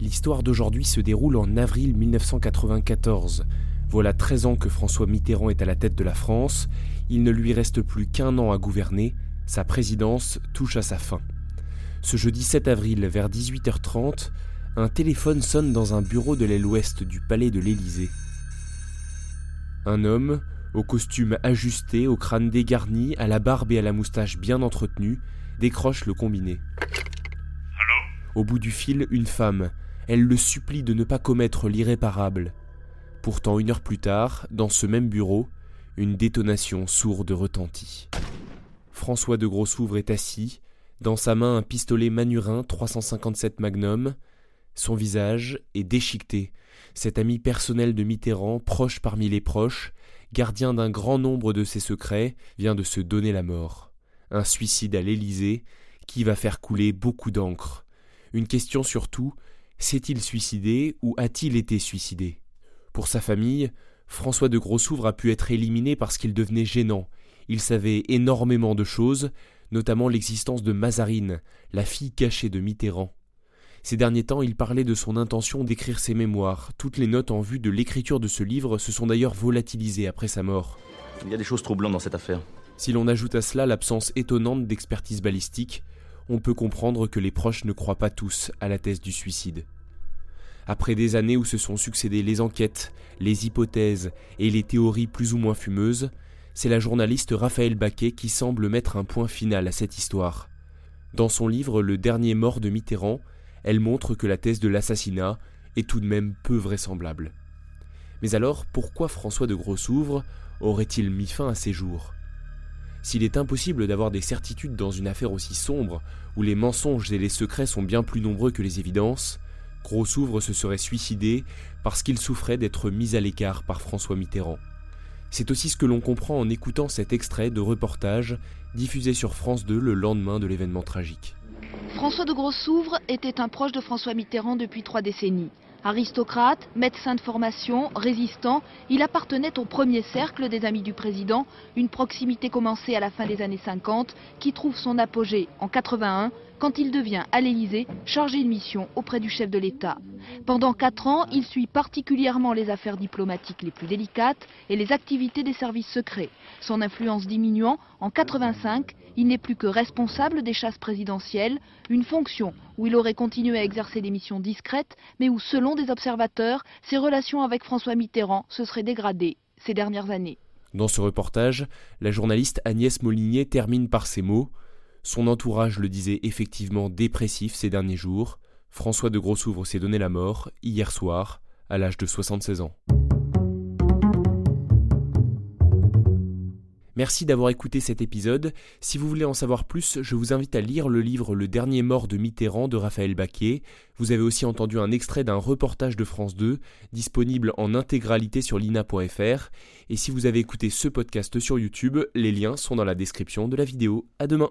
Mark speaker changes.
Speaker 1: L'histoire d'aujourd'hui se déroule en avril 1994. Voilà 13 ans que François Mitterrand est à la tête de la France. Il ne lui reste plus qu'un an à gouverner. Sa présidence touche à sa fin. Ce jeudi 7 avril, vers 18h30, un téléphone sonne dans un bureau de l'aile ouest du palais de l'Élysée. Un homme, au costume ajusté, au crâne dégarni, à la barbe et à la moustache bien entretenue, décroche le combiné. Au bout du fil, une femme. Elle le supplie de ne pas commettre l'irréparable. Pourtant, une heure plus tard, dans ce même bureau, une détonation sourde retentit. François de Grossouvre est assis, dans sa main un pistolet Manurin 357 Magnum. Son visage est déchiqueté. Cet ami personnel de Mitterrand, proche parmi les proches, gardien d'un grand nombre de ses secrets, vient de se donner la mort. Un suicide à l'Élysée qui va faire couler beaucoup d'encre. Une question surtout, s'est-il suicidé ou a-t-il été suicidé? Pour sa famille, François de Grossouvre a pu être éliminé parce qu'il devenait gênant. Il savait énormément de choses, notamment l'existence de Mazarine, la fille cachée de Mitterrand. Ces derniers temps, il parlait de son intention d'écrire ses mémoires. Toutes les notes en vue de l'écriture de ce livre se sont d'ailleurs volatilisées après sa mort.
Speaker 2: Il y a des choses troublantes dans cette affaire.
Speaker 1: Si l'on ajoute à cela l'absence étonnante d'expertise balistique, on peut comprendre que les proches ne croient pas tous à la thèse du suicide. Après des années où se sont succédées les enquêtes, les hypothèses et les théories plus ou moins fumeuses, c'est la journaliste Raphaël Baquet qui semble mettre un point final à cette histoire. Dans son livre Le dernier mort de Mitterrand, elle montre que la thèse de l'assassinat est tout de même peu vraisemblable. Mais alors, pourquoi François de Grossouvre aurait-il mis fin à ses jours? S'il est impossible d'avoir des certitudes dans une affaire aussi sombre, où les mensonges et les secrets sont bien plus nombreux que les évidences, Grossouvre se serait suicidé parce qu'il souffrait d'être mis à l'écart par François Mitterrand. C'est aussi ce que l'on comprend en écoutant cet extrait de reportage diffusé sur France 2 le lendemain de l'événement tragique.
Speaker 3: François de Grossouvre était un proche de François Mitterrand depuis trois décennies. Aristocrate, médecin de formation, résistant, il appartenait au premier cercle des amis du président, une proximité commencée à la fin des années 50 qui trouve son apogée en 81 quand il devient à l'Élysée chargé de mission auprès du chef de l'État. Pendant quatre ans, il suit particulièrement les affaires diplomatiques les plus délicates et les activités des services secrets. Son influence diminuant, en 85, il n'est plus que responsable des chasses présidentielles, une fonction où il aurait continué à exercer des missions discrètes, mais où, selon des observateurs, ses relations avec François Mitterrand se seraient dégradées ces dernières années.
Speaker 1: Dans ce reportage, la journaliste Agnès Molinier termine par ces mots son entourage le disait effectivement dépressif ces derniers jours. François de Grossouvre s'est donné la mort hier soir, à l'âge de 76 ans. Merci d'avoir écouté cet épisode. Si vous voulez en savoir plus, je vous invite à lire le livre Le dernier mort de Mitterrand de Raphaël Baquier. Vous avez aussi entendu un extrait d'un reportage de France 2, disponible en intégralité sur lina.fr. Et si vous avez écouté ce podcast sur YouTube, les liens sont dans la description de la vidéo. À demain!